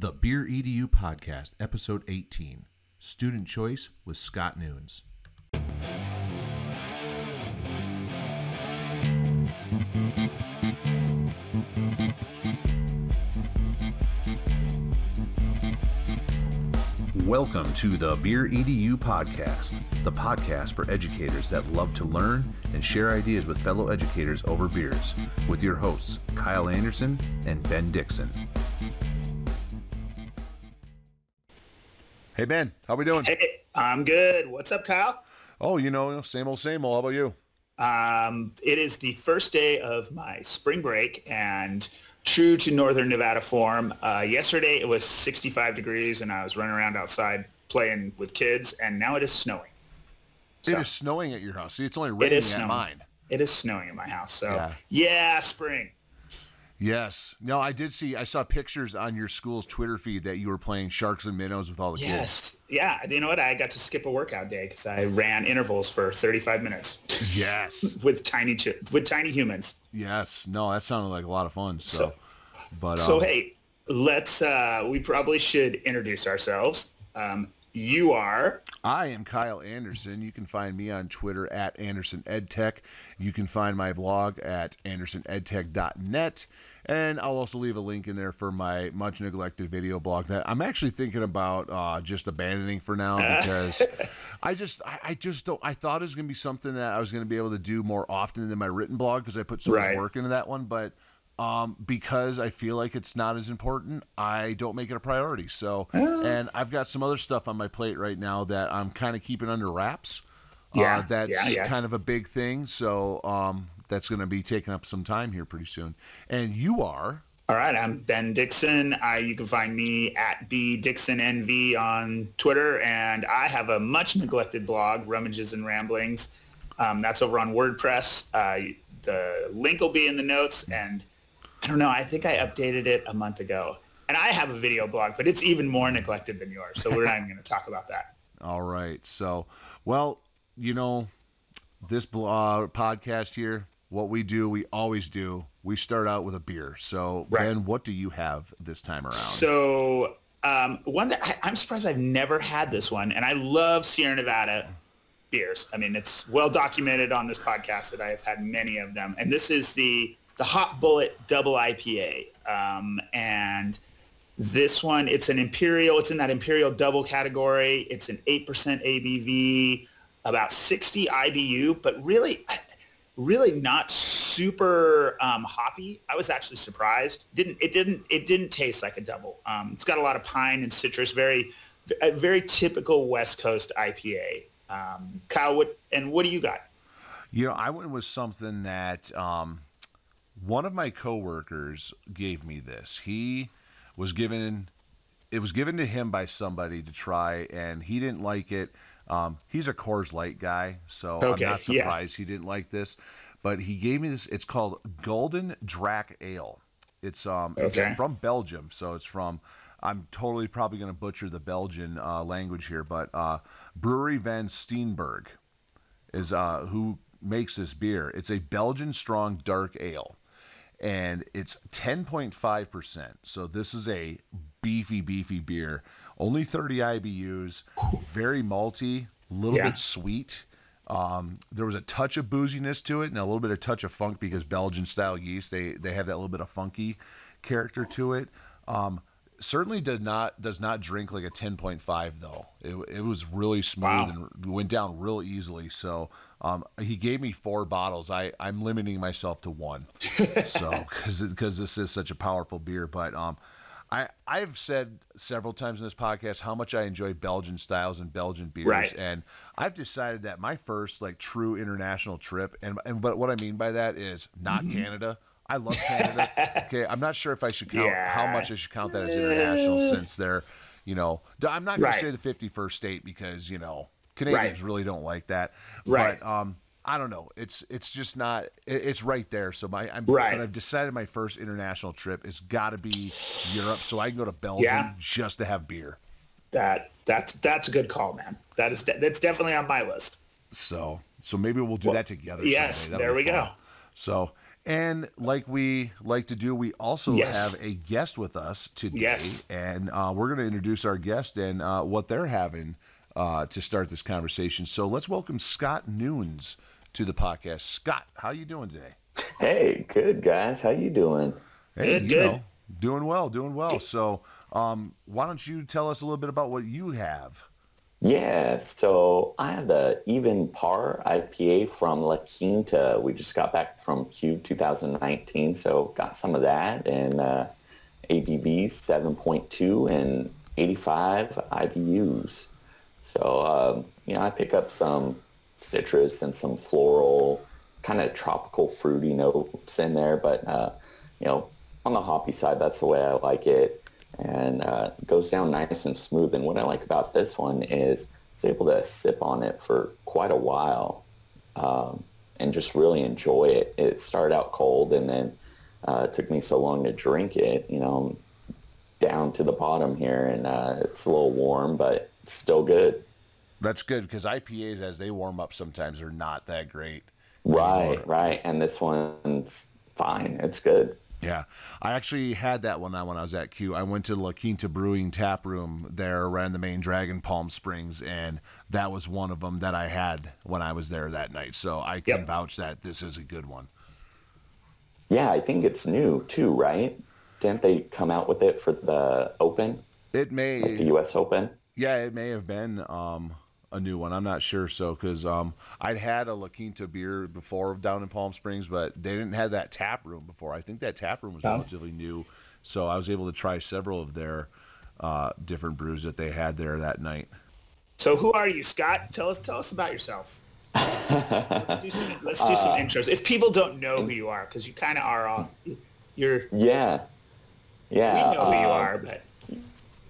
The Beer EDU Podcast, Episode 18 Student Choice with Scott Nunes. Welcome to the Beer EDU Podcast, the podcast for educators that love to learn and share ideas with fellow educators over beers, with your hosts, Kyle Anderson and Ben Dixon. Hey Ben, how we doing? Hey, I'm good. What's up, Kyle? Oh, you know, same old, same old. How about you? Um, it is the first day of my spring break, and true to Northern Nevada form, uh, yesterday it was 65 degrees, and I was running around outside playing with kids, and now it is snowing. So, it is snowing at your house. See, it's only raining at snowing. mine. It is snowing at my house. So Yeah. yeah, spring. Yes. No, I did see. I saw pictures on your school's Twitter feed that you were playing sharks and minnows with all the kids. Yes. Yeah. You know what? I got to skip a workout day because I ran intervals for 35 minutes Yes. with tiny chi- with tiny humans. Yes. No, that sounded like a lot of fun. So, So- but So um, hey, let's. Uh, we probably should introduce ourselves. Um, you are I am Kyle Anderson. You can find me on Twitter at Anderson EdTech. You can find my blog at andersonedtech.net. And I'll also leave a link in there for my much neglected video blog that I'm actually thinking about uh, just abandoning for now because I just I, I just don't I thought it was gonna be something that I was gonna be able to do more often than my written blog because I put so much work into that one, but um, because I feel like it's not as important, I don't make it a priority. So, and I've got some other stuff on my plate right now that I'm kind of keeping under wraps. Yeah, uh, that's yeah, yeah. kind of a big thing. So, um, that's going to be taking up some time here pretty soon. And you are. all right. I'm Ben Dixon. I, you can find me at b Dixon on Twitter, and I have a much neglected blog, Rummages and Ramblings. Um, that's over on WordPress. Uh, the link will be in the notes, and I don't know. I think I updated it a month ago, and I have a video blog, but it's even more neglected than yours. So we're not even going to talk about that. All right. So, well, you know, this uh, podcast here, what we do, we always do. We start out with a beer. So, Right. Ben, what do you have this time around? So um, one that I, I'm surprised I've never had this one, and I love Sierra Nevada beers. I mean, it's well documented on this podcast that I have had many of them, and this is the the Hop Bullet Double IPA, um, and this one it's an imperial. It's in that imperial double category. It's an eight percent ABV, about 60 IBU, but really. Really not super um, hoppy. I was actually surprised. Didn't it didn't it didn't taste like a double. Um, it's got a lot of pine and citrus. Very very typical West Coast IPA. Um, Kyle, what and what do you got? You know, I went with something that um, one of my coworkers gave me this. He was given it was given to him by somebody to try, and he didn't like it. Um, he's a Coors Light guy, so Okay, I'm not yeah. surprised he didn't like this. But he gave me this. It's called Gulden Draak Ale. It's um it's from Belgium, so it's from. I'm totally probably going to butcher the Belgian uh, language here, but uh, Brewery van Steenberg is uh, who makes this beer. It's a Belgian strong dark ale, and it's 10.5%. So this is a beefy, beefy beer. Only 30 IBUs, very malty, a little Yeah. bit sweet. Um, there was a touch of booziness to it and a little bit of touch of funk because Belgian style yeast they they have that little bit of funky character to it. Um, certainly does not does not drink like a 10.5 though. It, it was really smooth Wow. and went down real easily. So um, he gave me four bottles. I I'm limiting myself to one. so because because this is such a powerful beer, but um. I, I've said several times in this podcast how much I enjoy Belgian styles and Belgian beers, Right. and I've decided that my first like true international trip, and and but what I mean by that is not Mm-hmm. Canada. I love Canada. okay, I'm not sure if I should count how much I should count that as international since they're, you know, I'm not going Right. to say the 51st state because you know Canadians really don't like that. Right. But um, I don't know. It's it's just not. It's right there. So my I'm, Right. but I've decided my first international trip has got to be Europe, so I can go to Belgium Yeah. just to have beer. That that's that's a good call, man. That is that's definitely on my list. So so maybe we'll do that together. yes, there we fun. go. So And like we like to do, we also Yes. have a guest with us today. Yes. And uh, we're going to introduce our guest and uh, what they're having uh, to start this conversation. So let's welcome Scott Nunes to the podcast. Scott, how you doing today? Hey, good guys. How you doing? Hey, Good, you good. know, doing well, doing well. So um, why don't you tell us a little bit about what you have? Yeah, so I have the Even Par IPA from La Quinta. We just got back from CUE 2019, so got some of that and uh, ABV 7.2 and 85 IBUs. So um, you know, I pick up some citrus and some floral, kind of tropical fruity notes in there, but uh, you know, on the hoppy side, that's the way I like it, and uh, it goes down nice and smooth. And what I like about this one is it's able to sip on it for quite a while, um, and just really enjoy it. It started out cold, and then uh, it took me so long to drink it. You know, I'm down to the bottom here, and uh, it's a little warm, but it's still good. That's good because IPAs, as they warm up, sometimes are not that great. Right, anymore. right. And this one's fine. It's good. Yeah, I actually had that one. That when I was at CUE, I went to La Quinta Brewing Tap Room there around the main Dragon Palm Springs, and that was one of them that I had when I was there that night. So I can Yep. vouch that this is a good one. Yeah, I think it's new too, right? Didn't they come out with it for the Open, It may the U.S. Open? yeah, it may have been um, a new one. I'm not sure. So because um, I'd had a La Quinta beer before down in Palm Springs, but they didn't have that tap room before. I think that tap room was Oh. relatively new, so I was able to try several of their uh, different brews that they had there that night. So who are you, Scott? Tell us tell us about yourself. let's do some let's do some intros. If people don't know who you are, because you kind of are all you're Yeah, yeah we know who you um, are, but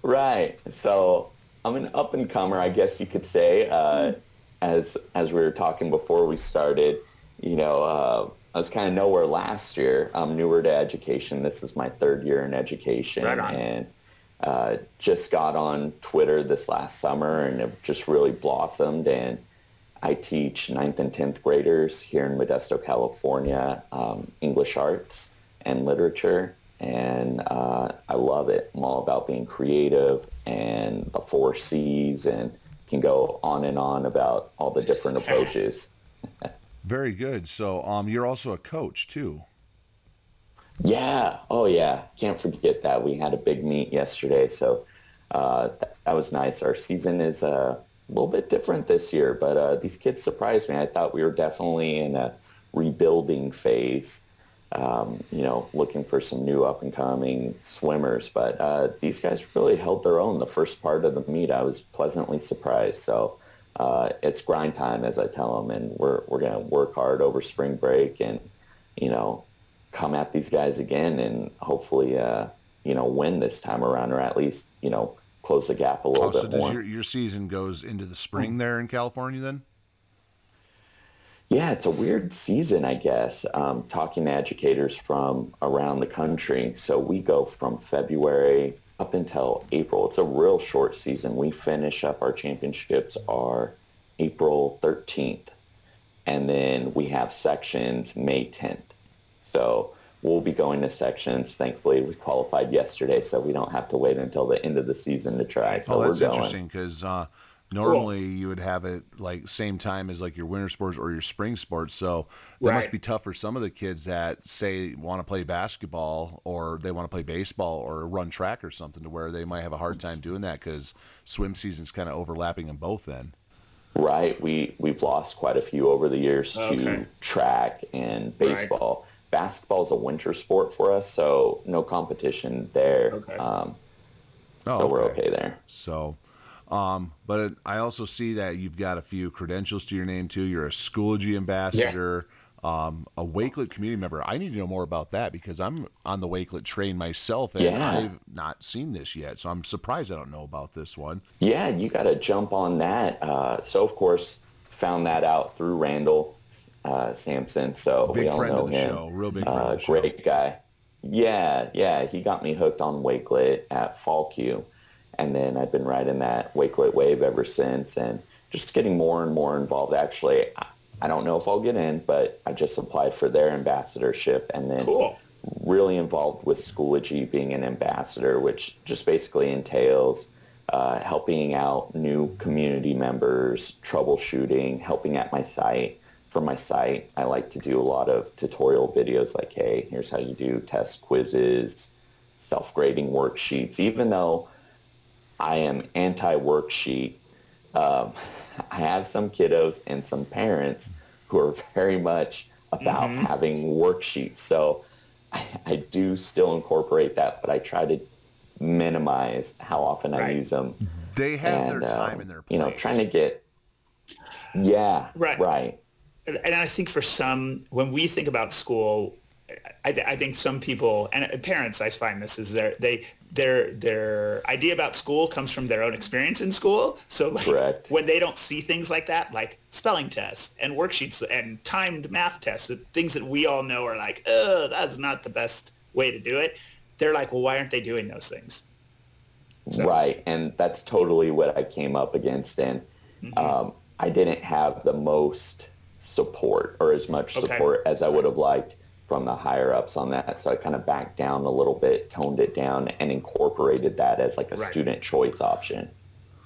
Right. So I'm an up and comer, I guess you could say. Uh, as as we were talking before we started, you know, uh, I was kind of nowhere last year. I'm newer to education. This is my third year in education, Right on. and uh, just got on Twitter this last summer, and it just really blossomed. And I teach ninth and tenth graders here in Modesto, California, um, English arts and literature, and uh, I love it. I'm all about being creative and the four C's, and can go on and on about all the different approaches. Very good. So, um, you're also a coach too. Yeah. Oh, yeah. Can't forget that. We had a big meet yesterday, so uh, th- that was nice. Our season is uh, a little bit different this year, but uh, these kids surprised me. I thought we were definitely in a rebuilding phase, um, you know, looking for some new up-and-coming swimmers. But uh, these guys really held their own the first part of the meet. I was pleasantly surprised. So uh, it's grind time, as I tell them, and we're, we're going to work hard over spring break and, you know, come at these guys again and hopefully, uh, you know, win this time around or at least, you know, close the gap a little Oh, so bit does more. your your season goes into the spring there in California then? Yeah, it's a weird season, I guess, um, talking to educators from around the country. So we go from February up until April. It's a real short season. We finish up our championships are April 13th. And then we have sections May 10th. So we'll be going to sections. Thankfully, we qualified yesterday, so we don't have to wait until the end of the season to try. So oh, we're that's interesting because uh, normally you would have it like same time as like your winter sports or your spring sports. So that must be tough for some of the kids that say want to play basketball or they want to play baseball or run track or something to where they might have a hard time doing that because swim season's kind of overlapping in both. Then Right. We we've lost quite a few over the years to track and baseball. Basketball is a winter sport for us, so no competition there. Okay. Um, oh, so we're okay there. So, um, but I also see that you've got a few credentials to your name too. You're a Schoology ambassador, um, a Wakelet community member. I need to know more about that because I'm on the Wakelet train myself, and Yeah. I've not seen this yet. So I'm surprised I don't know about this one. Yeah, you got to jump on that. Uh, so of course, found that out through Randall uh, Sampson. So Big we all friend know of the him. show, real big friend of uh, the show. great guy. Yeah, yeah, he got me hooked on Wakelet at Fall CUE, and then I've been riding that Wakelet wave ever since, and just getting more and more involved. Actually, I- don't know if I'll get in, but I just applied for their ambassadorship and then Cool. really involved with Schoology being an ambassador, which just basically entails uh, helping out new community members, troubleshooting, helping at my site. For my site, I like to do a lot of tutorial videos like, hey, here's how you do test quizzes, self-grading worksheets. Even though I am anti-worksheet, um, I have some kiddos and some parents who are very much about having worksheets. So I, I do still incorporate that, but I try to minimize how often I use them. They have and their time um, and their place. you know, trying to get yeah, Right. right. and and I think for some, when we think about school, I, th- I think some people and parents, I find this is their they their their idea about school comes from their own experience in school. So like Correct. when they don't see things like that, like spelling tests and worksheets and timed math tests, the things that we all know are like, oh, that's not the best way to do it. They're like, well, why aren't they doing those things? So- Right, and that's totally what I came up against, and Mm-hmm. um, I didn't have the most support or as much Okay. support as I would have liked from the higher ups on that. So I kind of backed down a little bit, toned it down, and incorporated that as like a Right. student choice option.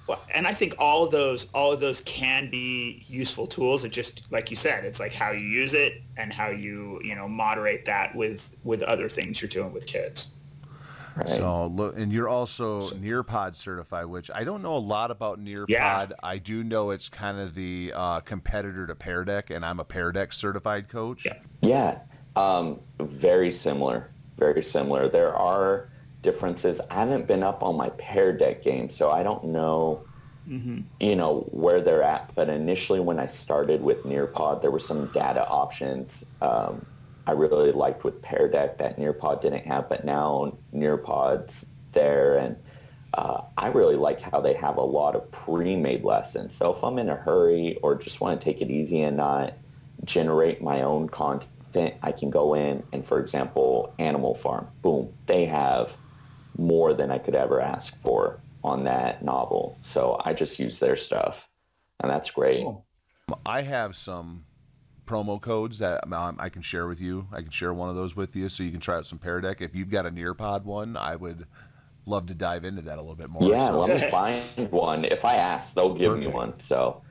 Well, and I think all of those, all of those can be useful tools. It just, like you said, it's like how you use it and how you, you know, moderate that with with other things you're doing with kids. Right. So look, and you're also Nearpod certified, which I don't know a lot about Nearpod. Yeah. I do know it's kind of the uh, competitor to Pear Deck, and I'm a Pear Deck certified coach. Yeah. Yeah, um, very similar. Very similar. There are differences. I haven't been up on my Pear Deck game, so I don't know, you know, where they're at. But initially, when I started with Nearpod, there were some data options um, I really liked with Pear Deck that Nearpod didn't have. But now Nearpod's there, and uh, I really like how they have a lot of pre-made lessons. So if I'm in a hurry or just want to take it easy and not generate my own content, I can go in and, for example, Animal Farm, boom, they have more than I could ever ask for on that novel. So I just use their stuff, and that's great. Cool. I have some promo codes that um, I can share with you. I can share one of those with you, so you can try out some Pear Deck. If you've got a Nearpod one, I would love to dive into that a little bit more. Yeah, So- let me find one. If I ask, they'll give me one. So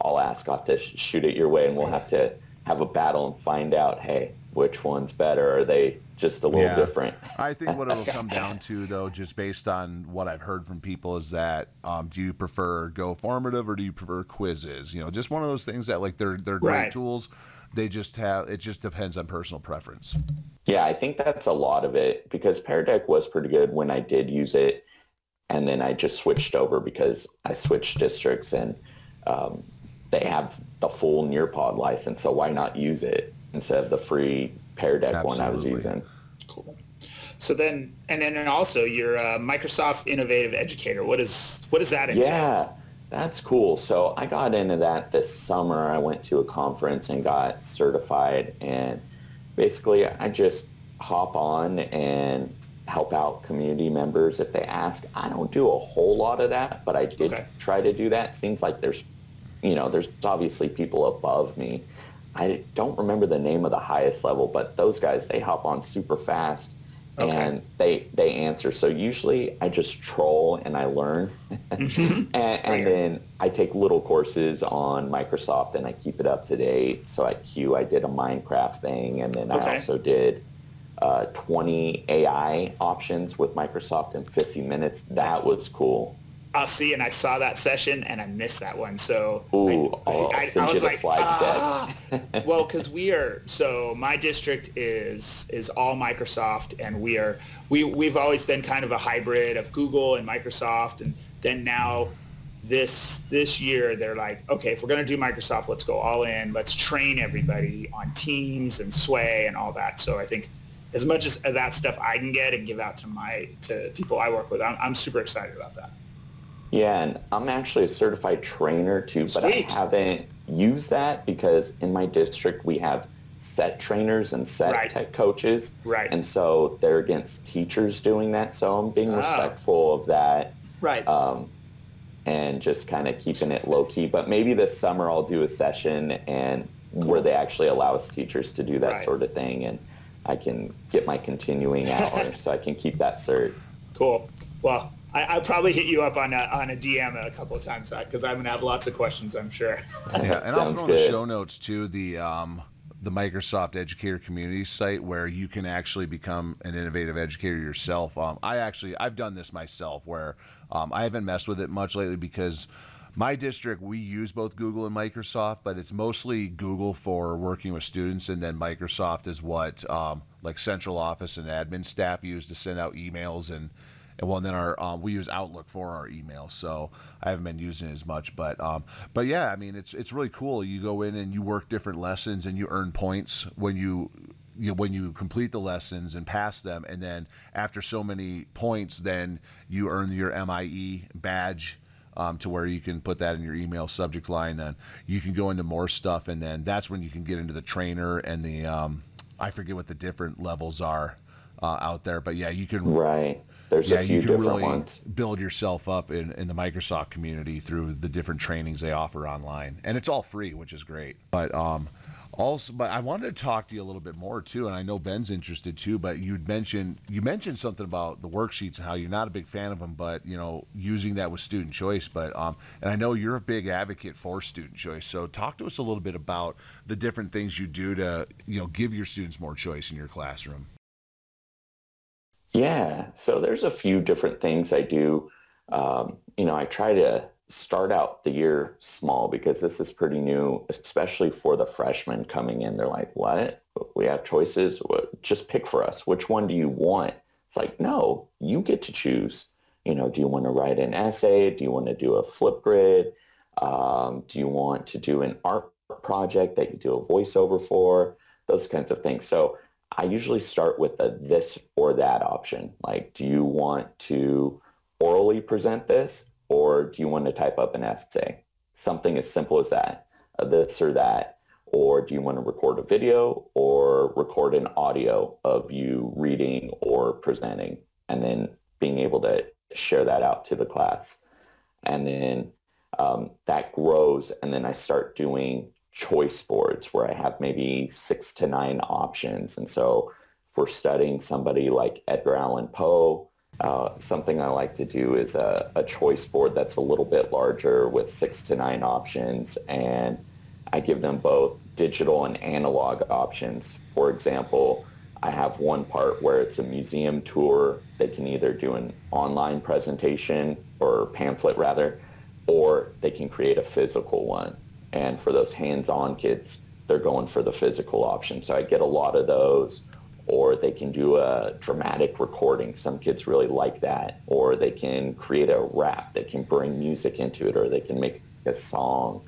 I'll ask. I'll have to shoot it your way, and we'll have to have a battle and find out, hey, which one's better? Are they just a little Yeah. different? I think what it'll come down to, though, just based on what I've heard from people, is that um, do you prefer Go Formative or do you prefer Quizizz? You know, just one of those things that like they're they're great Right. tools. They just have it just depends on personal preference. Yeah, I think that's a lot of it because Pear Deck was pretty good when I did use it, and then I just switched over because I switched districts and um, they have the full Nearpod license, so why not use it instead of the free Pear Deck one I was using? Cool. So then, and then and also you're a uh, Microsoft Innovative Educator. What is what does that entail? Yeah, that's cool. So I got into that this summer. I went to a conference and got certified, and basically I just hop on and help out community members if they ask. I don't do a whole lot of that, but I did Okay. try to do that. Seems like there's, you know, there's obviously people above me. I don't remember the name of the highest level, but those guys they hop on super fast Okay. and they they answer. So usually I just troll and I learn, and, and then I take little courses on Microsoft and I keep it up to date. So at CUE I did a Minecraft thing, and then Okay. I also did uh, 20 AI options with Microsoft in 50 minutes. That was cool. I'll see, and I saw that session, and I missed that one. So Ooh, I, I'll I, I was like, ah. well, because we are so my district is is all Microsoft, and we are we we've always been kind of a hybrid of Google and Microsoft, and then now this this year they're like, okay, if we're gonna do Microsoft, let's go all in. Let's train everybody on Teams and Sway and all that. So I think as much as that stuff I can get and give out to my to people I work with, I'm, I'm super excited about that. Yeah, and I'm actually a certified trainer too, but Sweet. I haven't used that because in my district we have set trainers and set Right. tech coaches. Right. And so they're against teachers doing that. So I'm being Ah. respectful of that Right. um, and just kind of keeping it low key. But maybe this summer I'll do a session and where they actually allow us teachers to do that Right. sort of thing, and I can get my continuing hours, so I can keep that cert. Cool. Well, I, I'll probably hit you up on a, on a DM a couple of times because I'm gonna have lots of questions. I'm sure. Yeah, and I'll Sounds throw in the show notes to the um, the Microsoft Educator Community site where you can actually become an innovative educator yourself. Um, I actually I've done this myself where um, I haven't messed with it much lately because my district we use both Google and Microsoft, but it's mostly Google for working with students, and then Microsoft is what um, like central office and admin staff use to send out emails and and well, then our um, we use Outlook for our email, so I haven't been using it as much. But um, but yeah, I mean it's it's really cool. You go in and you work different lessons, and you earn points when you you know, when you complete the lessons and pass them, and then after so many points, then you earn your MIE badge. Um, to where you can put that in your email subject line, and you can go into more stuff, and then that's when you can get into the trainer and the um, I forget what the different levels are uh, out there, but yeah, you can Right. There's yeah, a few you can different really ones. build yourself up in, in the Microsoft community through the different trainings they offer online, and it's all free, which is great. But um, also, but I wanted to talk to you a little bit more too, and I know Ben's interested too. But you'd mentioned you mentioned something about the worksheets and how you're not a big fan of them, but you know using that with student choice. But um, and I know you're a big advocate for student choice. So talk to us a little bit about the different things you do to you know give your students more choice in your classroom. Yeah, so there's a few different things I do. Um, you know, I try to start out the year small because this is pretty new, especially for the freshmen coming in. They're like, what? We have choices? What? Just pick for us. Which one do you want? It's like, no, you get to choose. You know, do you want to write an essay? Do you want to do a Flipgrid? Um, do you want to do an art project that you do a voiceover for? Those kinds of things. So I usually start with a this or that option. Like, do you want to orally present this or do you want to type up an essay? Something as simple as that, this or that. Or do you want to record a video or record an audio of you reading or presenting and then being able to share that out to the class? And then um, that grows and then I start doing choice boards where I have maybe six to nine options. And so we're studying somebody like Edgar Allan Poe, uh, something I like to do is a, a choice board that's a little bit larger with six to nine options. And I give them both digital and analog options. For example, I have one part where it's a museum tour. They can either do an online presentation or pamphlet rather, or they can create a physical one. And for those hands-on kids, they're going for the physical option. So I get a lot of those. Or they can do a dramatic recording. Some kids really like that. Or they can create a rap. They can bring music into it. Or they can make a song.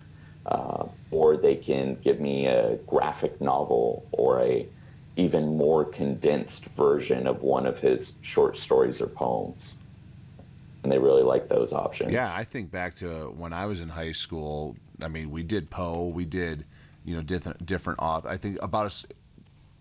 Uh, or they can give me a graphic novel or a even more condensed version of one of his short stories or poems. And they really like those options. Yeah, I think back to when I was in high school. I mean, we did Poe, we did, you know, different different author. I think about as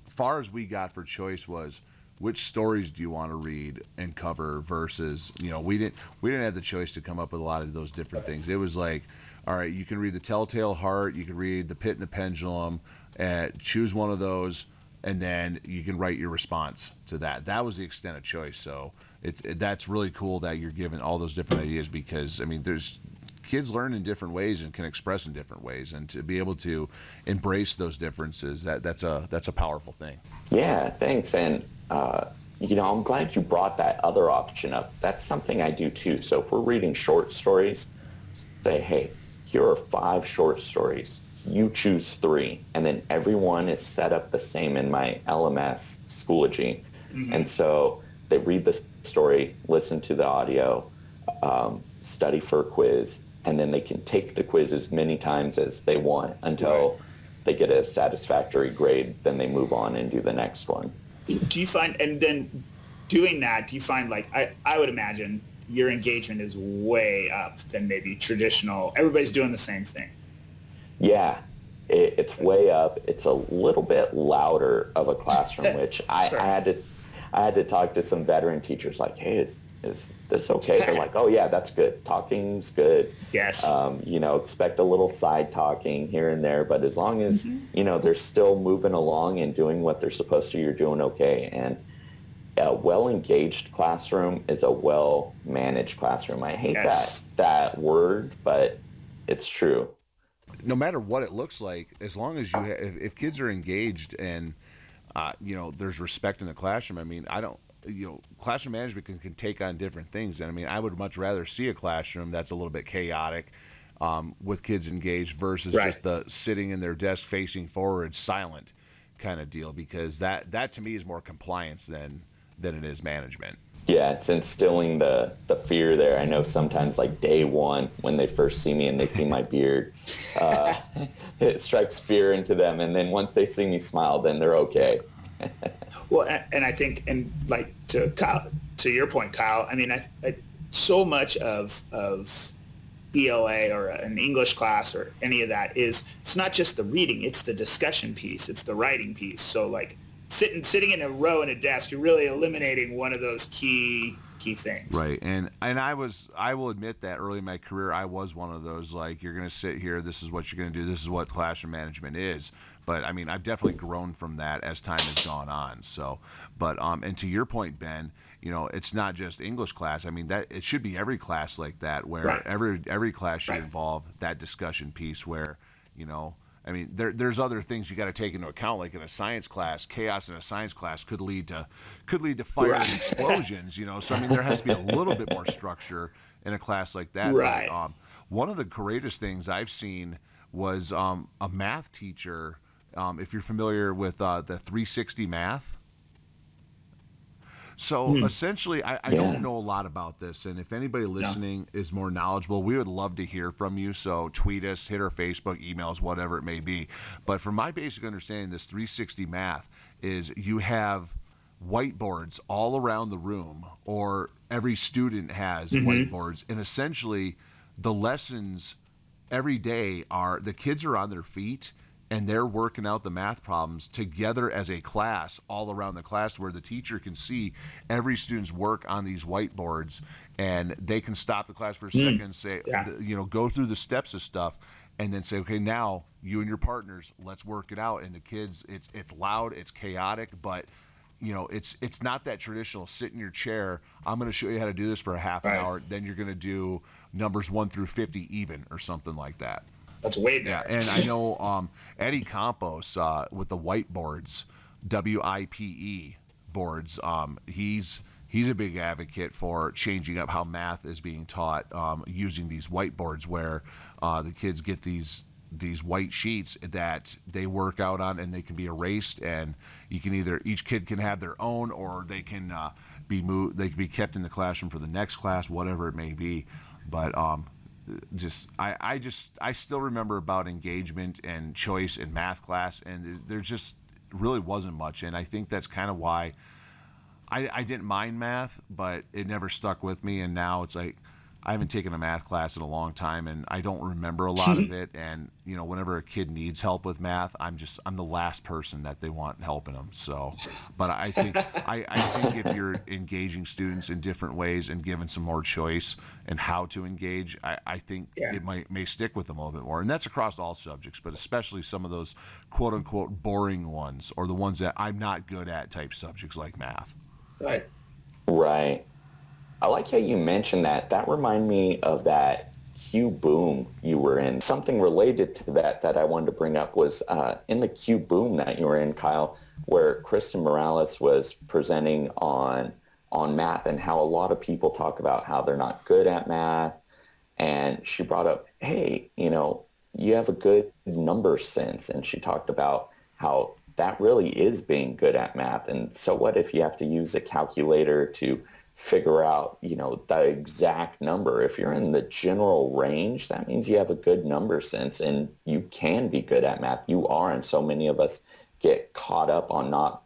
far as we got for choice was which stories do you want to read and cover versus you know we didn't we didn't have the choice to come up with a lot of those different things. It was like, all right, you can read the Telltale Heart, you can read the Pit and the Pendulum, and choose one of those, and then you can write your response to that. That was the extent of choice. So it's it, that's really cool that you're given all those different ideas because I mean there's kids learn in different ways and can express in different ways and to be able to embrace those differences that that's a that's a powerful thing. Yeah, thanks. And, uh, you know, I'm glad you brought that other option up. That's something I do too. So if we're reading short stories, say, hey, here are five short stories. You choose three. And then everyone is set up the same in my LMS Schoology. And so they read the story, listen to the audio, um, study for a quiz, and then they can take the quiz as many times as they want until they get a satisfactory grade. Then they move on and do the next one. do you find and then doing that do you find like i i would imagine your engagement is way up than maybe traditional everybody's doing the same thing Yeah, it, it's way up. It's a little bit louder of a classroom, which I, Sure. I had to I had to talk to some veteran teachers like, hey, is is this okay? They're like, oh yeah, that's good. Talking's good. Yes. Um, you know, expect a little side talking here and there, but as long as mm-hmm. you know they're still moving along and doing what they're supposed to, you're doing okay. And a well engaged classroom is a well managed classroom. I hate yes. that that word, but it's true. No matter what it looks like, as long as you ha- if, if kids are engaged and uh, you know there's respect in the classroom. I mean, I don't you know, classroom management can, can take on different things. And I mean, I would much rather see a classroom that's a little bit chaotic um, with kids engaged versus right. just the sitting in their desk facing forward, silent kind of deal, because that, that to me is more compliance than, than it is management. Yeah, it's instilling the, the fear there. I know sometimes like day one when they first see me and they see my beard, uh, it strikes fear into them. And then once they see me smile, then they're okay. well, and I think, and like to Kyle, to your point, Kyle. I mean, I, I so much of of ELA or an English class or any of that is it's not just the reading; it's the discussion piece, it's the writing piece. So like sitting sitting in a row in a desk, you're really eliminating one of those key key things. Right. And and I was I will admit that early in my career I was one of those like you're going to sit here, this is what you're going to do, this is what classroom management is. But I mean, I've definitely grown from that as time has gone on. So, but um, and to your point, Ben, you know, it's not just English class. I mean, that it should be every class like that, where right. every every class should right. involve that discussion piece, where you know. I mean, there, there's other things you got to take into account, like in a science class, chaos in a science class could lead to could lead to fire right. and explosions. You know, so I mean, there has to be a little bit more structure in a class like that. Right. But, um, one of the greatest things I've seen was um, a math teacher um, if you're familiar with uh, the 360 math. So hmm. essentially, I, I yeah. don't know a lot about this, and if anybody listening is more knowledgeable, we would love to hear from you. So tweet us, hit our Facebook, emails, whatever it may be. But from my basic understanding, this 360 math is you have whiteboards all around the room, or every student has mm-hmm. whiteboards, and essentially, the lessons every day are the kids are on their feet and they're working out the math problems together as a class all around the class where the teacher can see every student's work on these whiteboards and they can stop the class for a mm. second and say yeah. you know go through the steps of stuff and then say okay now you and your partners let's work it out and the kids it's it's loud it's chaotic but you know it's it's not that traditional sit in your chair i'm going to show you how to do this for a half right. an hour then you're going to do numbers 1 through 50 even or something like that that's way better. Yeah, and I know um, Eddie Campos uh, with the whiteboards, WIPE boards. Um, he's he's a big advocate for changing up how math is being taught um, using these whiteboards, where uh, the kids get these these white sheets that they work out on and they can be erased and you can either each kid can have their own or they can uh, be moved they can be kept in the classroom for the next class whatever it may be but um, just I, I just I still remember about engagement and choice in math class and there just really wasn't much. And I think that's kind of why I, I didn't mind math but it never stuck with me and now it's like I haven't taken a math class in a long time and I don't remember a lot of it. And, you know, whenever a kid needs help with math, I'm just, I'm the last person that they want helping them. So, but I think, I, I think if you're engaging students in different ways and giving some more choice and how to engage, I, I think yeah. it might, may stick with them a little bit more. And that's across all subjects, but especially some of those quote unquote boring ones or the ones that I'm not good at type subjects like math. Right. Right. I like how you mentioned that. That remind me of that CUE boom you were in. Something related to that that I wanted to bring up was uh, in the CUE boom that you were in, Kyle, where Kristen Morales was presenting on on math and how a lot of people talk about how they're not good at math. And she brought up, hey, you know, you have a good number sense. And she talked about how that really is being good at math. And so what if you have to use a calculator to figure out, you know, the exact number. If you're in the general range, that means you have a good number sense and you can be good at math. You are, and so many of us get caught up on not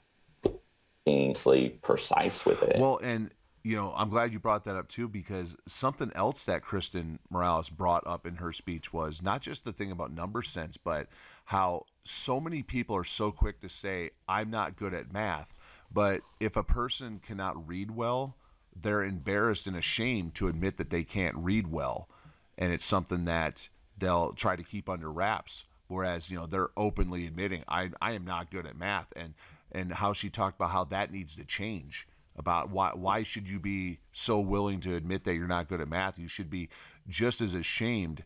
being precise with it. Well, and you know, I'm glad you brought that up too because something else that Kristen Morales brought up in her speech was not just the thing about number sense, but how so many people are so quick to say, I'm not good at math. But if a person cannot read well, they're embarrassed and ashamed to admit that they can't read well, and it's something that they'll try to keep under wraps. Whereas you know they're openly admitting I I am not good at math, and and how she talked about how that needs to change. About why why should you be so willing to admit that you're not good at math? You should be just as ashamed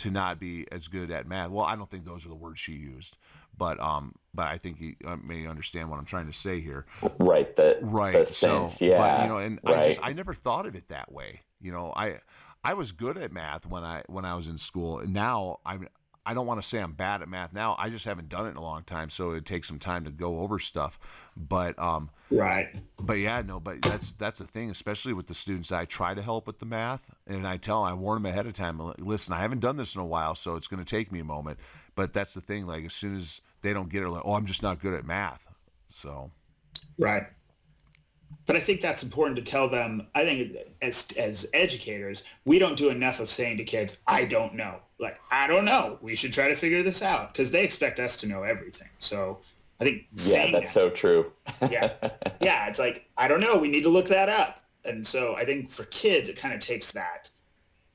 to not be as good at math. Well, I don't think those are the words she used, but um, but I think you uh, may understand what I'm trying to say here. Right. The Right. The so, sense. yeah. but you know, and I just I never thought of it that way. You know, I I was good at math when I when I was in school, and now I'm. I don't want to say I'm bad at math now. I just haven't done it in a long time, so it takes some time to go over stuff. But um, Right. but yeah, no, but that's that's the thing, especially with the students I try to help with the math, and I tell them, I warn them ahead of time. Listen, I haven't done this in a while, so it's going to take me a moment. But that's the thing, like as soon as they don't get it, like, oh, I'm just not good at math. So Right. But I think that's important to tell them. I think as as educators, we don't do enough of saying to kids, "I don't know." Like, "I don't know. We should try to figure this out," because they expect us to know everything. So, I think yeah, that's that- so true. yeah, yeah. It's like I don't know. We need to look that up. And so I think for kids, it kind of takes that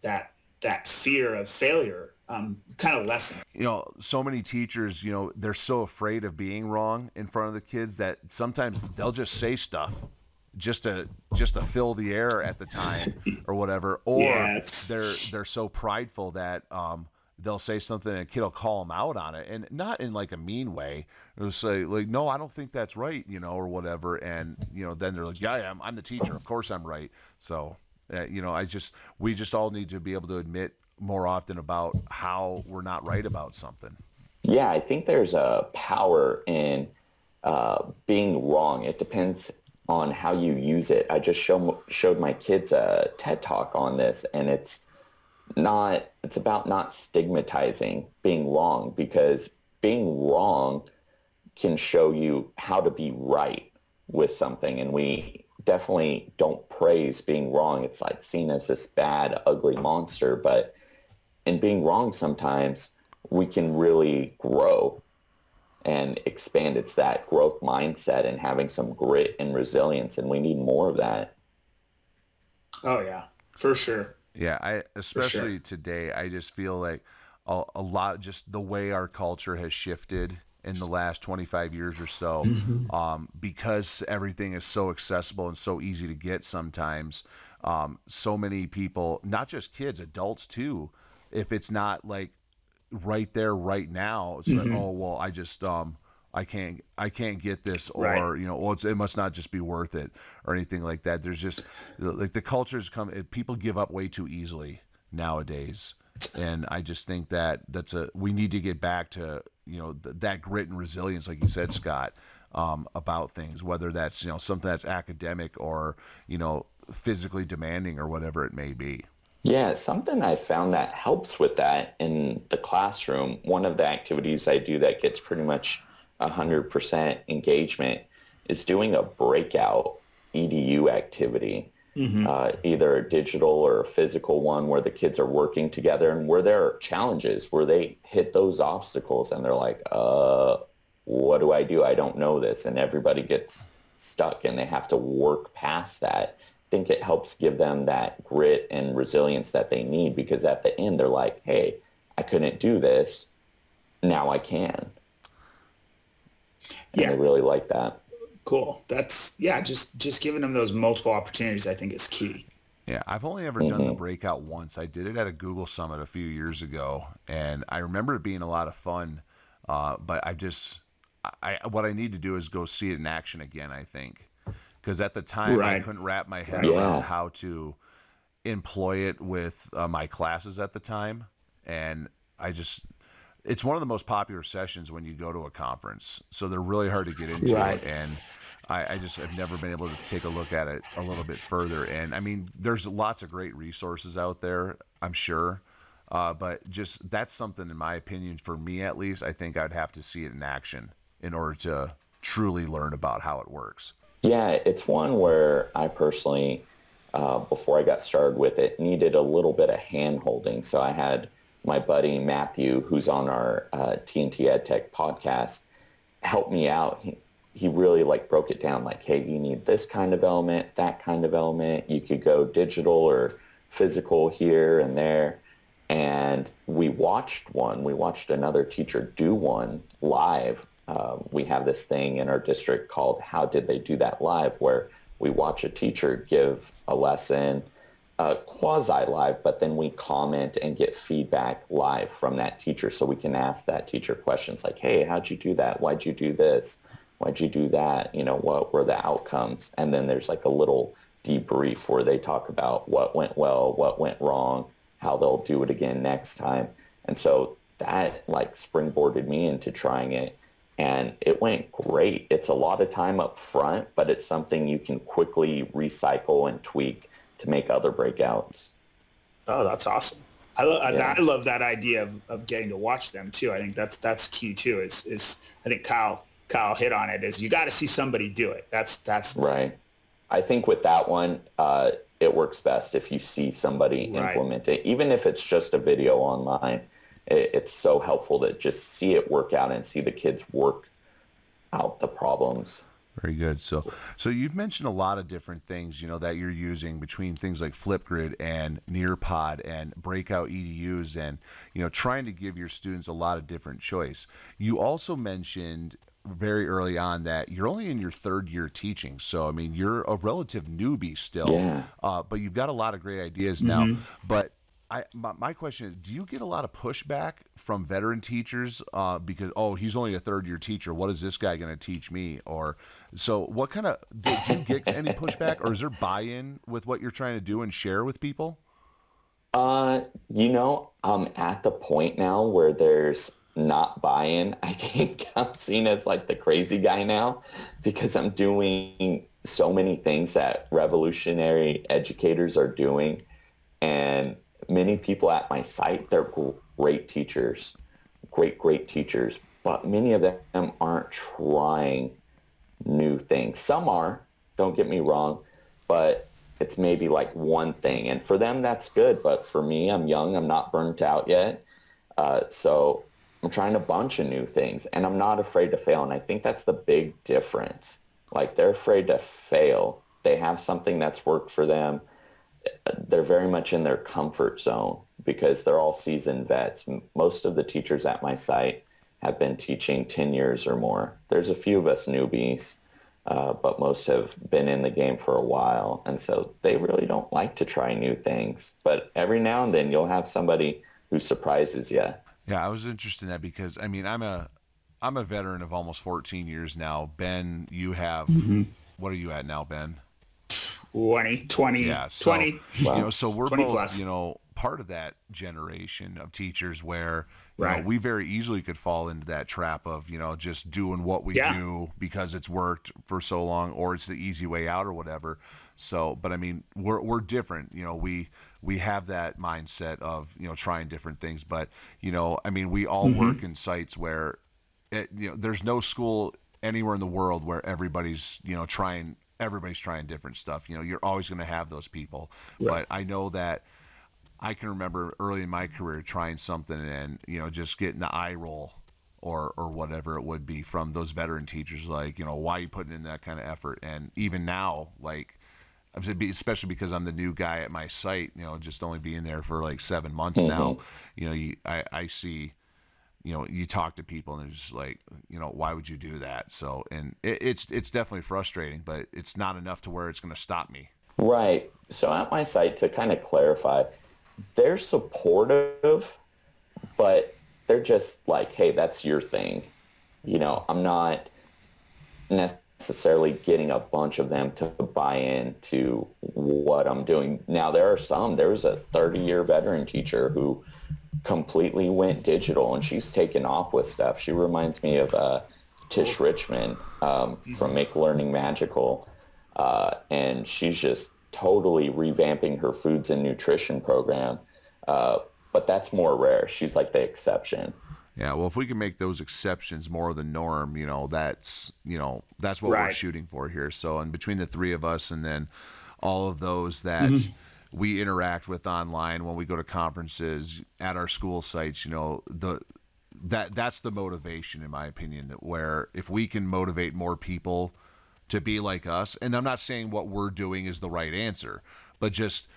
that that fear of failure um, kind of lessen. you know, so many teachers, you know, they're so afraid of being wrong in front of the kids that sometimes they'll just say stuff just to just to fill the air at the time or whatever or Yes. they're they're so prideful that um they'll say something and a kid will call them out on it and not in like a mean way they'll say like no i don't think that's right you know or whatever and you know then they're like yeah, yeah I'm, I'm the teacher of course i'm right so uh, you know i just we just all need to be able to admit more often about how we're not right about something Yeah, I think there's a power in uh, being wrong. It depends on how you use it. I just show, showed my kids a TED talk on this, and it's not. It's about not stigmatizing being wrong because being wrong can show you how to be right with something, and we definitely don't praise being wrong. It's like seen as this bad, ugly monster, but in being wrong sometimes we can really grow and expand. It's that growth mindset and having some grit and resilience, and we need more of that. Oh yeah, for sure. Yeah, I especially today, I just feel like a, a lot, just the way our culture has shifted in the last 25 years or so, um, because everything is so accessible and so easy to get. Sometimes, um, so many people, not just kids, adults too. If it's not like right there, right now, it's like, oh well, I just um, I can't I can't get this or Right. you know well it's, it must not just be worth it or anything like that. There's just like the cultures come people give up way too easily nowadays. And I just think that that's a we need to get back to you know th- that grit and resilience like you said Scott um, about things whether that's you know something that's academic or you know physically demanding or whatever it may be Yeah, something I found that helps with that in the classroom. One of the activities I do that gets pretty much 100% engagement is doing a breakout EDU activity, uh, either a digital or a physical one where the kids are working together and where there are challenges, where they hit those obstacles and they're like, uh, what do I do? I don't know this. And everybody gets stuck and they have to work past that. I think it helps give them that grit and resilience that they need because at the end they're like, hey, I couldn't do this. Now I can. And Yeah. they really like that. Cool. That's yeah. Just just giving them those multiple opportunities, I think, is key. Yeah, I've only ever done the breakout once. I did it at a Google Summit a few years ago, and I remember it being a lot of fun. Uh, but I just, I, I what I need to do is go see it in action again. I think because at the time I couldn't wrap my head Yeah. around how to employ it with uh, my classes at the time, and I just. It's one of the most popular sessions when you go to a conference, so they're really hard to get into Right. And I, I just have never been able to take a look at it a little bit further. And I mean, there's lots of great resources out there, I'm sure. Uh, but just that's something, in my opinion, for me at least, I think I'd have to see it in action in order to truly learn about how it works. Yeah, it's one where I personally, uh, before I got started with it, needed a little bit of hand holding. So I had my buddy Matthew, who's on our uh, TNT EdTech podcast, help me out. He- he really like broke it down like, hey, you need this kind of element, that kind of element. You could go digital or physical here and there. And we watched one. We watched another teacher do one live. Uh, we have this thing in our district called How Did They Do That Live, where we watch a teacher give a lesson uh, quasi live, but then we comment and get feedback live from that teacher so we can ask that teacher questions like, hey, how'd you do that? Why'd you do this? Why'd you do that? You know, what were the outcomes? And then there's like a little debrief where they talk about what went well, what went wrong, how they'll do it again next time. And so that like springboarded me into trying it and it went great. It's a lot of time up front, but it's something you can quickly recycle and tweak to make other breakouts. Oh, that's awesome. I, lo- yeah. I love that idea of, of getting to watch them too. I think that's that's key too. Is is I think Kyle Kyle hit on it. Is you got to see somebody do it. That's that's right. I think with that one, uh, it works best if you see somebody right. implement it, even if it's just a video online. It, it's so helpful to just see it work out and see the kids work out the problems. Very good. So, so you've mentioned a lot of different things, you know, that you're using between things like Flipgrid and Nearpod and Breakout EDUs, and you know, trying to give your students a lot of different choice. You also mentioned very early on that you're only in your third year teaching, so I mean, you're a relative newbie still, yeah. uh, but you've got a lot of great ideas now. Mm-hmm. But I my, my, question is, do you get a lot of pushback from veteran teachers uh, because oh he's only a third year teacher? What is this guy going to teach me? Or so what kind of do, do you get any pushback, or is there buy in with what you're trying to do and share with people? Uh, you know, I'm at the point now where there's not buy-in. I think I'm seen as like the crazy guy now because I'm doing so many things that revolutionary educators are doing and many people at my site, they're great teachers, great, great teachers, but many of them aren't trying new things. Some are, don't get me wrong, but it's maybe like one thing. And for them, that's good. But for me, I'm young. I'm not burnt out yet. Uh, so I'm trying a bunch of new things and I'm not afraid to fail. And I think that's the big difference. Like they're afraid to fail. They have something that's worked for them they're very much in their comfort zone because they're all seasoned vets. Most of the teachers at my site have been teaching 10 years or more. There's a few of us newbies, uh, but most have been in the game for a while. And so they really don't like to try new things. But every now and then you'll have somebody who surprises you. Yeah, I was interested in that because, I mean, I'm a, I'm a veteran of almost 14 years now. Ben, you have, mm-hmm. what are you at now, Ben? 20, 20, yeah, so, 20. You know, so we're both, plus. you know, part of that generation of teachers where right. Know, we very easily could fall into that trap of, you know, just doing what we yeah. do because it's worked for so long or it's the easy way out or whatever. So, but I mean, we're, we're different, you know, we, we have that mindset of, you know, trying different things, but, you know, I mean, we all mm-hmm. work in sites where it, you know, there's no school anywhere in the world where everybody's, you know, trying everybody's trying different stuff. You know, you're always going to have those people. Yeah. But I know that I can remember early in my career trying something and you know just getting the eye roll or or whatever it would be from those veteran teachers like you know why are you putting in that kind of effort and even now like especially because I'm the new guy at my site you know just only being there for like seven months mm-hmm. now you know you, I I see you know you talk to people and they're just like you know why would you do that? So and it, it's it's definitely frustrating but it's not enough to where it's going to stop me. Right. So at my site to kind of clarify they're supportive but they're just like hey that's your thing. You know i'm not necessarily getting a bunch of them to buy into what i'm doing. Now there are some there was a 30 year veteran teacher who completely went digital and she's taken off with stuff. She reminds me of uh, Tisha Richmond um, from Make Learning Magical. Uh, and she's just totally revamping her foods and nutrition program. Uh, but that's more rare. She's like the exception. Yeah, well, if we can make those exceptions more of the norm, you know, that's you know that's what right. we're shooting for here. So, and between the three of us, and then all of those that mm-hmm we interact with online when we go to conferences at our school sites. You know, the that that's the motivation, in my opinion. That where if we can motivate more people to be like us, and I'm not saying what we're doing is the right answer, but just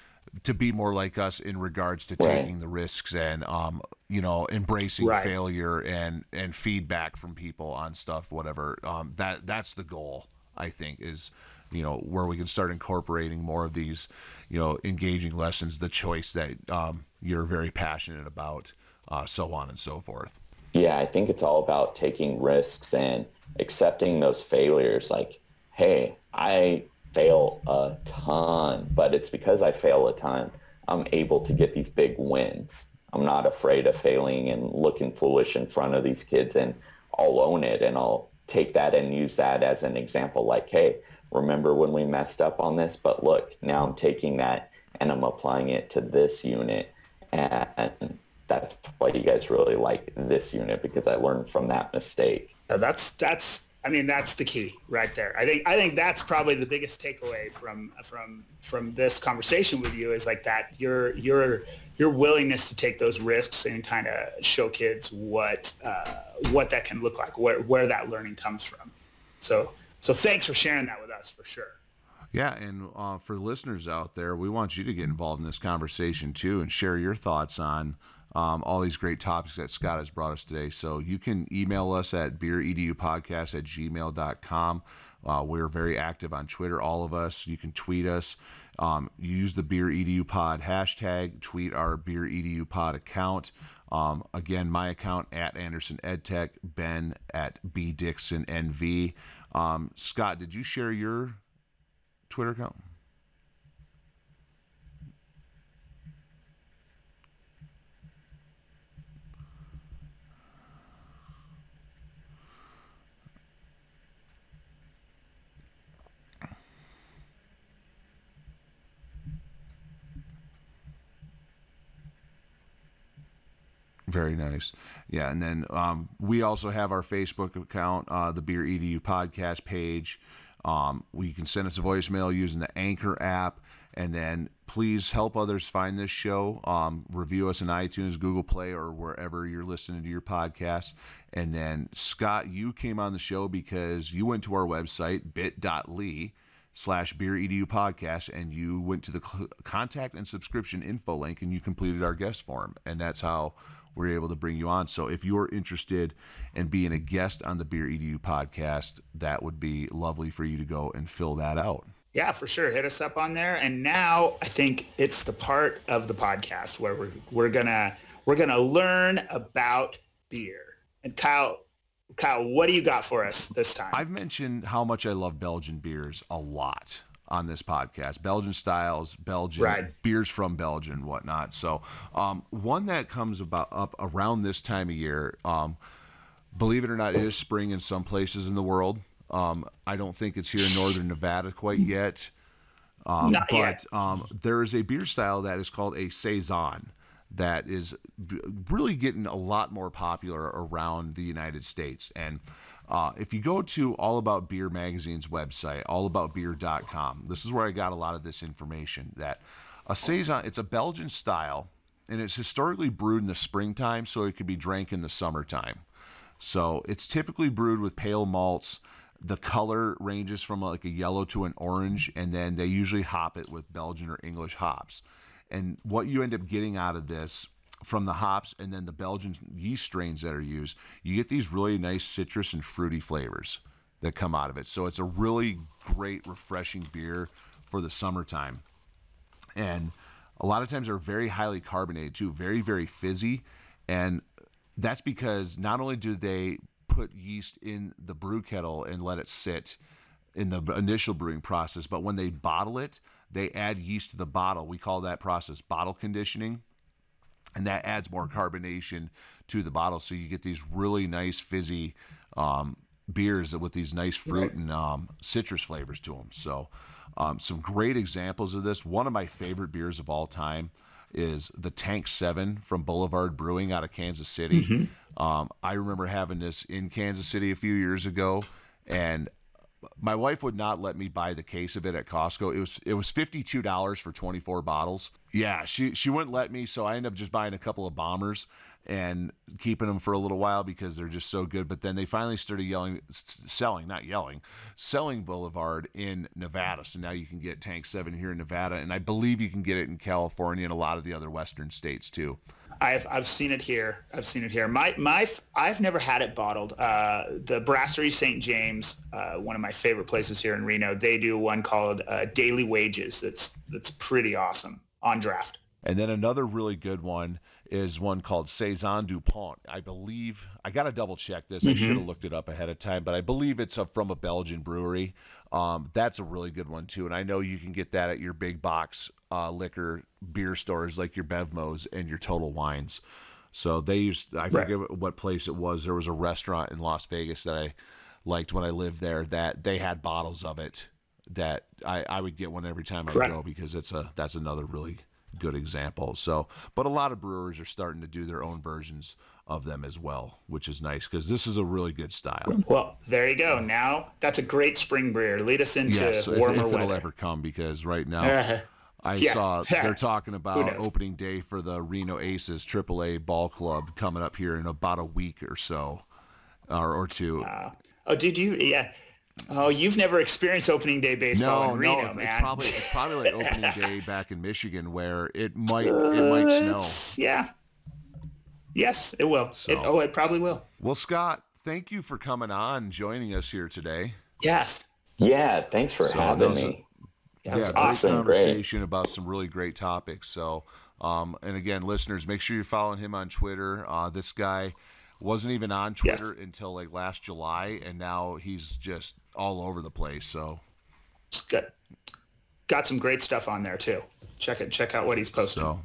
to be more like us in regards to Right. taking the risks and um you know embracing Right. failure and and feedback from people on stuff whatever um that that's the goal i think is you know where we can start incorporating more of these you know engaging lessons the choice that um you're very passionate about uh so on and so forth Yeah, I think it's all about taking risks and accepting those failures. Like, hey, I fail a ton, but it's because I fail a ton, I'm able to get these big wins. I'm not afraid of failing and looking foolish in front of these kids and I'll own it and I'll take that and use that as an example. Like, hey, remember when we messed up on this? But look, now I'm taking that and I'm applying it to this unit. And that's why you guys really like this unit because I learned from that mistake. That's that's I mean that's the key right there. I think I think that's probably the biggest takeaway from from from this conversation with you is like that your your your willingness to take those risks and kind of show kids what uh, what that can look like, where where that learning comes from. So so thanks for sharing that with us for sure. Yeah, and uh, for listeners out there, we want you to get involved in this conversation too and share your thoughts on um, all these great topics that Scott has brought us today. So you can email us at beeredupodcast at gmail.com. Uh, we're very active on Twitter, all of us. You can tweet us. Um, use the Beer Edu Pod hashtag, tweet our Beer Edu Pod account. Um, again, my account at Anderson EdTech, Ben at B Dixon NV. Um, Scott, did you share your Twitter account? Very nice. Yeah, and then um, we also have our Facebook account, uh, the Beer Edu podcast page. Um, you can send us a voicemail using the Anchor app, and then please help others find this show. Um, review us in iTunes, Google Play, or wherever you're listening to your podcast. And then Scott, you came on the show because you went to our website bit.ly slash beer edu podcast and you went to the contact and subscription info link and you completed our guest form and that's how we're able to bring you on so if you're interested in being a guest on the beer edu podcast that would be lovely for you to go and fill that out Yeah, for sure. Hit us up on there. And now I think it's the part of the podcast where we're we're gonna we're gonna learn about beer. And Kyle, Kyle, what do you got for us this time? I've mentioned how much I love Belgian beers a lot on this podcast. Belgian styles, Belgian Right. beers from Belgium, whatnot. So, um, one that comes about up around this time of year. Um, believe it or not, it is spring in some places in the world. Um, I don't think it's here in northern Nevada quite yet. Um, Not but yet. um, there is a beer style that is called a saison that is really getting a lot more popular around the United States. And uh, if you go to All About Beer Magazine's website, allaboutbeer.com, this is where I got a lot of this information. That a saison, it's a Belgian style, and it's historically brewed in the springtime, so it could be drank in the summertime. So it's typically brewed with pale malts. The color ranges from like a yellow to an orange, and then they usually hop it with Belgian or English hops. And what you end up getting out of this from the hops and then the Belgian yeast strains that are used, you get these really nice citrus and fruity flavors that come out of it. So it's a really great, refreshing beer for the summertime and a lot of times they're very highly carbonated too, very very fizzy, and that's because not only do they put yeast in the brew kettle and let it sit in the initial brewing process, but when they bottle it, they add yeast to the bottle. We call that process bottle conditioning and that adds more carbonation to the bottle. So you get these really nice fizzy um, beers with these nice fruit and um, citrus flavors to them. So um, some great examples of this. One of my favorite beers of all time is the Tank Seven from Boulevard Brewing out of Kansas City. Um, I remember having this in Kansas City a few years ago, and my wife would not let me buy the case of it at Costco. It was it was fifty two dollars for twenty four bottles. Yeah, she she wouldn't let me, so I ended up just buying a couple of bombers and keeping them for a little while because they're just so good. But then they finally started yelling, selling, not yelling, selling Boulevard in Nevada. So now you can get Tank Seven here in Nevada, and I believe you can get it in California and a lot of the other Western states too. I've I've seen it here. I've seen it here. My my I've never had it bottled. Uh, the Brasserie St. James, uh, one of my favorite places here in Reno, they do one called uh, Daily Wages. That's that's pretty awesome on draft. And then another really good one is one called Saison Dupont. I believe I got to double check this. Mm-hmm. I should have looked it up ahead of time, but I believe it's a, from a Belgian brewery. Um, that's a really good one too, and I know you can get that at your big box uh, liquor beer stores like your Bevmos and your Total Wines. So they used I forget right. what place it was. There was a restaurant in Las Vegas that I liked when I lived there that they had bottles of it that I, I would get one every time Correct. I go because it's a that's another really good example. So, but a lot of brewers are starting to do their own versions of them as well, which is nice because this is a really good style. Well, there you go. Now that's a great spring beer. Lead us into yes, warmer if, if it'll ever come because right now. Uh, I yeah. saw they're talking about opening day for the Reno Aces AAA ball club coming up here in about a week or so, or, or two. Uh, oh, did you? Yeah. Oh, you've never experienced opening day baseball no, in Reno, no, man. It's probably it's probably like opening day back in Michigan where it might it might snow. Yeah. Yes, it will. So, it, oh, it probably will. Well, Scott, thank you for coming on, joining us here today. Yes. Yeah, thanks for so having me. A, yeah, yeah awesome. conversation great. about some really great topics. So, um, and again, listeners, make sure you're following him on Twitter. Uh, this guy wasn't even on Twitter yes. until like last July, and now he's just all over the place. So, it's good. Got some great stuff on there too. Check it. Check out what he's posting. So,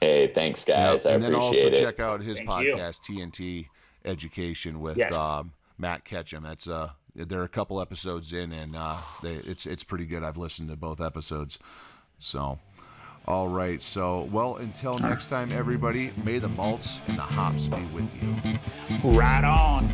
Hey, thanks, guys. Yep. and then also it. check out his Thank podcast, you. TNT Education, with yes. um, Matt Ketchum. That's uh, they're a couple episodes in, and uh, they, it's it's pretty good. I've listened to both episodes. So, all right. So, well, until next time, everybody. May the malts and the hops be with you. Right on.